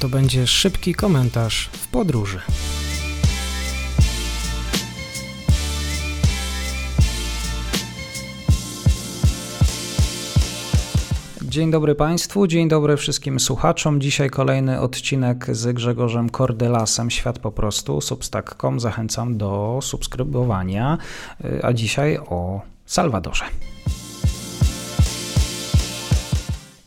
To będzie szybki komentarz w podróży. Dzień dobry Państwu, dzień dobry wszystkim słuchaczom. Dzisiaj kolejny odcinek z Grzegorzem Kordelasem, Świat po prostu, substack.com. Zachęcam do subskrybowania, a dzisiaj o Salwadorze.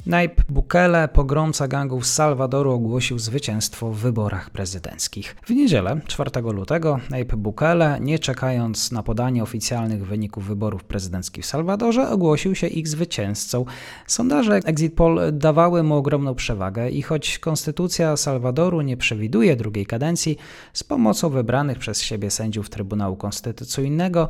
Nayib Bukele, pogromca gangów z Salwadoru, ogłosił zwycięstwo w wyborach prezydenckich. W niedzielę, 4 lutego, Nayib Bukele, nie czekając na podanie oficjalnych wyników wyborów prezydenckich w Salwadorze, ogłosił się ich zwycięzcą. Sondaże Exit Poll dawały mu ogromną przewagę i choć konstytucja Salwadoru nie przewiduje drugiej kadencji, z pomocą wybranych przez siebie sędziów Trybunału Konstytucyjnego,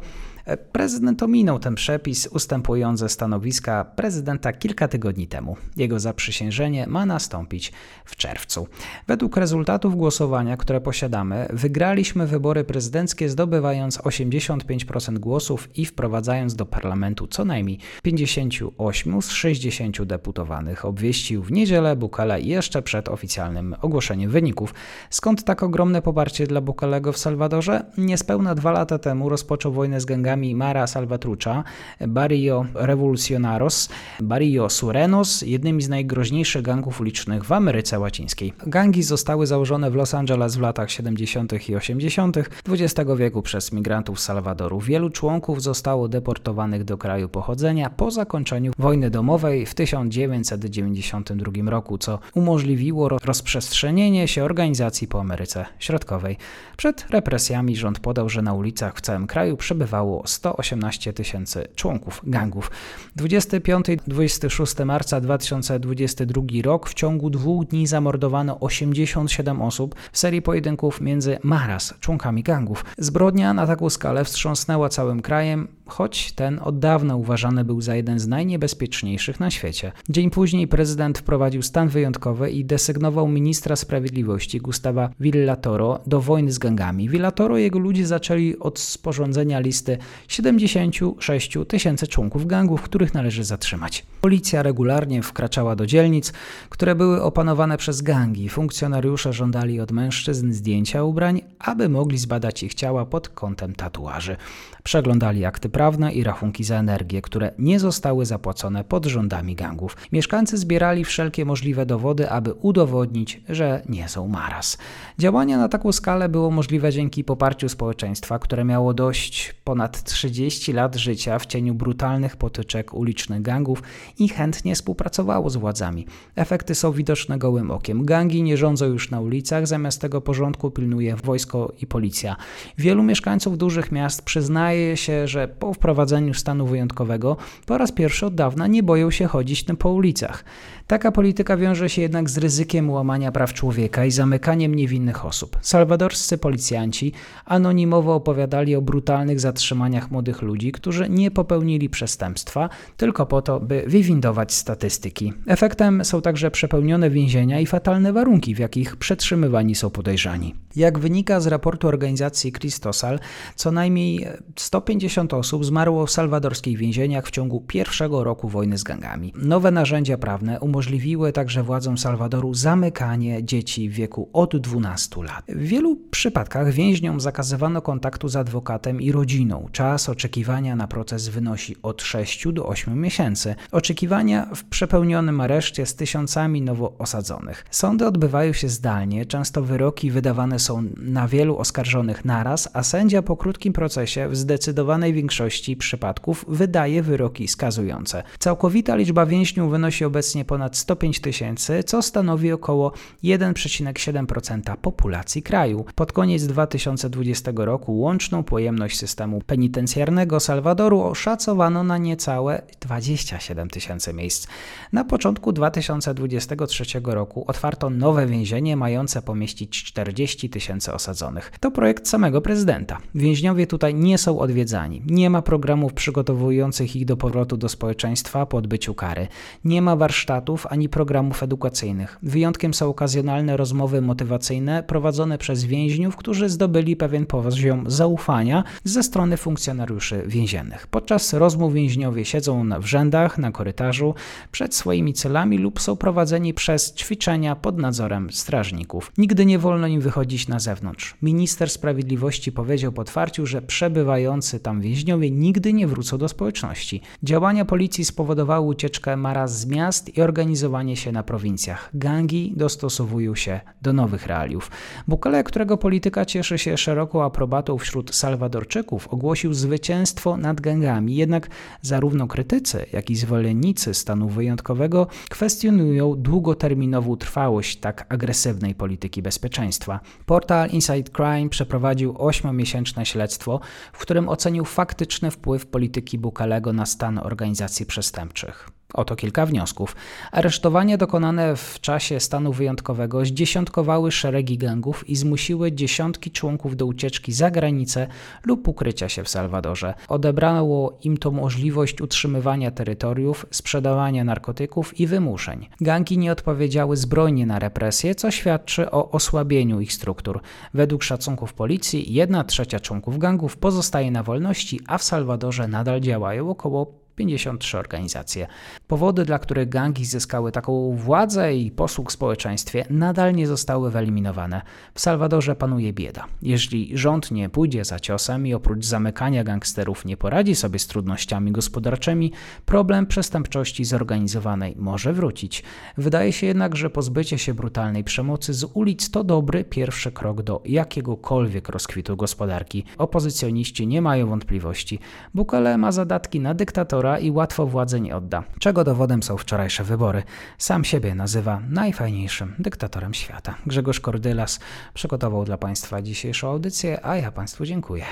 Prezydent ominął ten przepis, ustępując ze stanowiska prezydenta kilka tygodni temu. Jego zaprzysiężenie ma nastąpić w czerwcu. Według rezultatów głosowania, które posiadamy, wygraliśmy wybory prezydenckie zdobywając 85% głosów i wprowadzając do parlamentu co najmniej 58 z 60 deputowanych. Obwieścił w niedzielę Bukele jeszcze przed oficjalnym ogłoszeniem wyników. Skąd tak ogromne poparcie dla Bukalego w Salwadorze? Niespełna dwa lata temu rozpoczął wojnę z gangami Mara Salvatrucha, Barrio Revolucionaros, Barrio Surenos, jednymi z najgroźniejszych gangów ulicznych w Ameryce Łacińskiej. Gangi zostały założone w Los Angeles w latach 70. i 80. XX wieku przez migrantów z Salwadoru. Wielu członków zostało deportowanych do kraju pochodzenia po zakończeniu wojny domowej w 1992 roku, co umożliwiło rozprzestrzenienie się organizacji po Ameryce Środkowej. Przed represjami rząd podał, że na ulicach w całym kraju przebywało 118 tysięcy członków gangów. 25-26 marca 2022 rok w ciągu dwóch dni zamordowano 87 osób w serii pojedynków między Maras, członkami gangów. Zbrodnia na taką skalę wstrząsnęła całym krajem, choć ten od dawna uważany był za jeden z najniebezpieczniejszych na świecie. Dzień później prezydent wprowadził stan wyjątkowy i desygnował ministra sprawiedliwości Gustawa Villatoro do wojny z gangami. Villatoro i jego ludzie zaczęli od sporządzenia listy 76 tysięcy członków gangów, których należy zatrzymać. Policja regularnie wkraczała do dzielnic, które były opanowane przez gangi. Funkcjonariusze żądali od mężczyzn zdjęcia ubrań, aby mogli zbadać ich ciała pod kątem tatuaży. Przeglądali akty prawne i rachunki za energię, które nie zostały zapłacone pod rządami gangów. Mieszkańcy zbierali wszelkie możliwe dowody, aby udowodnić, że nie są maras. Działania na taką skalę było możliwe dzięki poparciu społeczeństwa, które miało dość ponad 30 lat życia w cieniu brutalnych potyczek ulicznych gangów i chętnie współpracowało z władzami. Efekty są widoczne gołym okiem. Gangi nie rządzą już na ulicach, zamiast tego porządku pilnuje wojsko i policja. Wielu mieszkańców dużych miast przyznaje się, że po wprowadzeniu stanu wyjątkowego po raz pierwszy od dawna nie boją się chodzić po ulicach. Taka polityka wiąże się jednak z ryzykiem łamania praw człowieka i zamykaniem niewinnych osób. Salwadorscy policjanci anonimowo opowiadali o brutalnych zatrzymaniach młodych ludzi, którzy nie popełnili przestępstwa, tylko po to, by wywindować statystyki. Efektem są także przepełnione więzienia i fatalne warunki, w jakich przetrzymywani są podejrzani. Jak wynika z raportu organizacji Cristosal, co najmniej 150 osób zmarło w salwadorskich więzieniach w ciągu pierwszego roku wojny z gangami. Nowe narzędzia prawne umożliwiły także władzom Salwadoru zamykanie dzieci w wieku od 12 lat. W wielu przypadkach więźniom zakazywano kontaktu z adwokatem i rodziną. Czas oczekiwania na proces wynosi od 6 do 8 miesięcy. Oczekiwania w przepełnionym areszcie z tysiącami nowo osadzonych. Sądy odbywają się zdalnie, często wyroki wydawane są na wielu oskarżonych naraz, a sędzia po krótkim procesie w zdecydowanej większości przypadków wydaje wyroki skazujące. Całkowita liczba więźniów wynosi obecnie ponad 105 tysięcy, co stanowi około 1,7% populacji kraju. Pod koniec 2020 roku łączną pojemność systemu penitencjarnego Salwadoru oszacowano na niecałe 27 tysięcy miejsc. Na początku 2023 roku otwarto nowe więzienie mające pomieścić 40 tysięcy osadzonych. To projekt samego prezydenta. Więźniowie tutaj nie są odwiedzani, nie Nie ma programów przygotowujących ich do powrotu do społeczeństwa po odbyciu kary. Nie ma warsztatów ani programów edukacyjnych. Wyjątkiem są okazjonalne rozmowy motywacyjne prowadzone przez więźniów, którzy zdobyli pewien poziom zaufania ze strony funkcjonariuszy więziennych. Podczas rozmów więźniowie siedzą w rzędach, na korytarzu, przed swoimi celami lub są prowadzeni przez ćwiczenia pod nadzorem strażników. Nigdy nie wolno im wychodzić na zewnątrz. Minister Sprawiedliwości powiedział po otwarciu, że przebywający tam więźniowie nigdy nie wrócą do społeczności. Działania policji spowodowały ucieczkę Mara z miast i organizowanie się na prowincjach. Gangi dostosowują się do nowych realiów. Bukele, którego polityka cieszy się szeroką aprobatą wśród Salwadorczyków, ogłosił zwycięstwo nad gangami, jednak zarówno krytycy, jak i zwolennicy stanu wyjątkowego kwestionują długoterminową trwałość tak agresywnej polityki bezpieczeństwa. Portal Inside Crime przeprowadził 8-miesięczne śledztwo, w którym ocenił faktyczny wpływ polityki Bukalego na stan organizacji przestępczych. Oto kilka wniosków. Aresztowania dokonane w czasie stanu wyjątkowego zdziesiątkowały szeregi gangów i zmusiły dziesiątki członków do ucieczki za granicę lub ukrycia się w Salwadorze. Odebrało im to możliwość utrzymywania terytoriów, sprzedawania narkotyków i wymuszeń. Gangi nie odpowiedziały zbrojnie na represje, co świadczy o osłabieniu ich struktur. Według szacunków policji, jedna trzecia członków gangów pozostaje na wolności, a w Salwadorze nadal działają około 53 organizacje. Powody, dla których gangi zyskały taką władzę i posług społeczeństwie, nadal nie zostały wyeliminowane. W Salwadorze panuje bieda. Jeśli rząd nie pójdzie za ciosem i oprócz zamykania gangsterów nie poradzi sobie z trudnościami gospodarczymi, problem przestępczości zorganizowanej może wrócić. Wydaje się jednak, że pozbycie się brutalnej przemocy z ulic to dobry pierwszy krok do jakiegokolwiek rozkwitu gospodarki. Opozycjoniści nie mają wątpliwości. Bukele ma zadatki na dyktatora i łatwo władzę nie odda. Czego dowodem są wczorajsze wybory. Sam siebie nazywa najfajniejszym dyktatorem świata. Grzegorz Kordylas przygotował dla Państwa dzisiejszą audycję, a ja Państwu dziękuję.